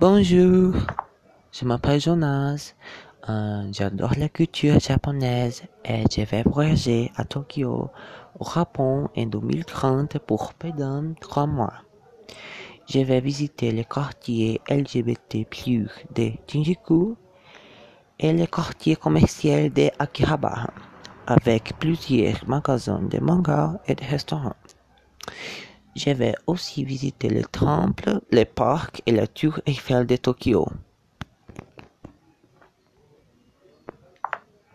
Bonjour, je m'appelle Jonas. Euh, J'adore la culture japonaise et je vais voyager à Tokyo, au Japon en 2030 pour pendant trois mois. Je vais visiter les quartiers LGBT+ de Shinjuku et les quartiers commerciaux de Akihabara, avec plusieurs magasins de manga et de restaurants. Je vais aussi visiter les temples, les parcs et la tour Eiffel de Tokyo.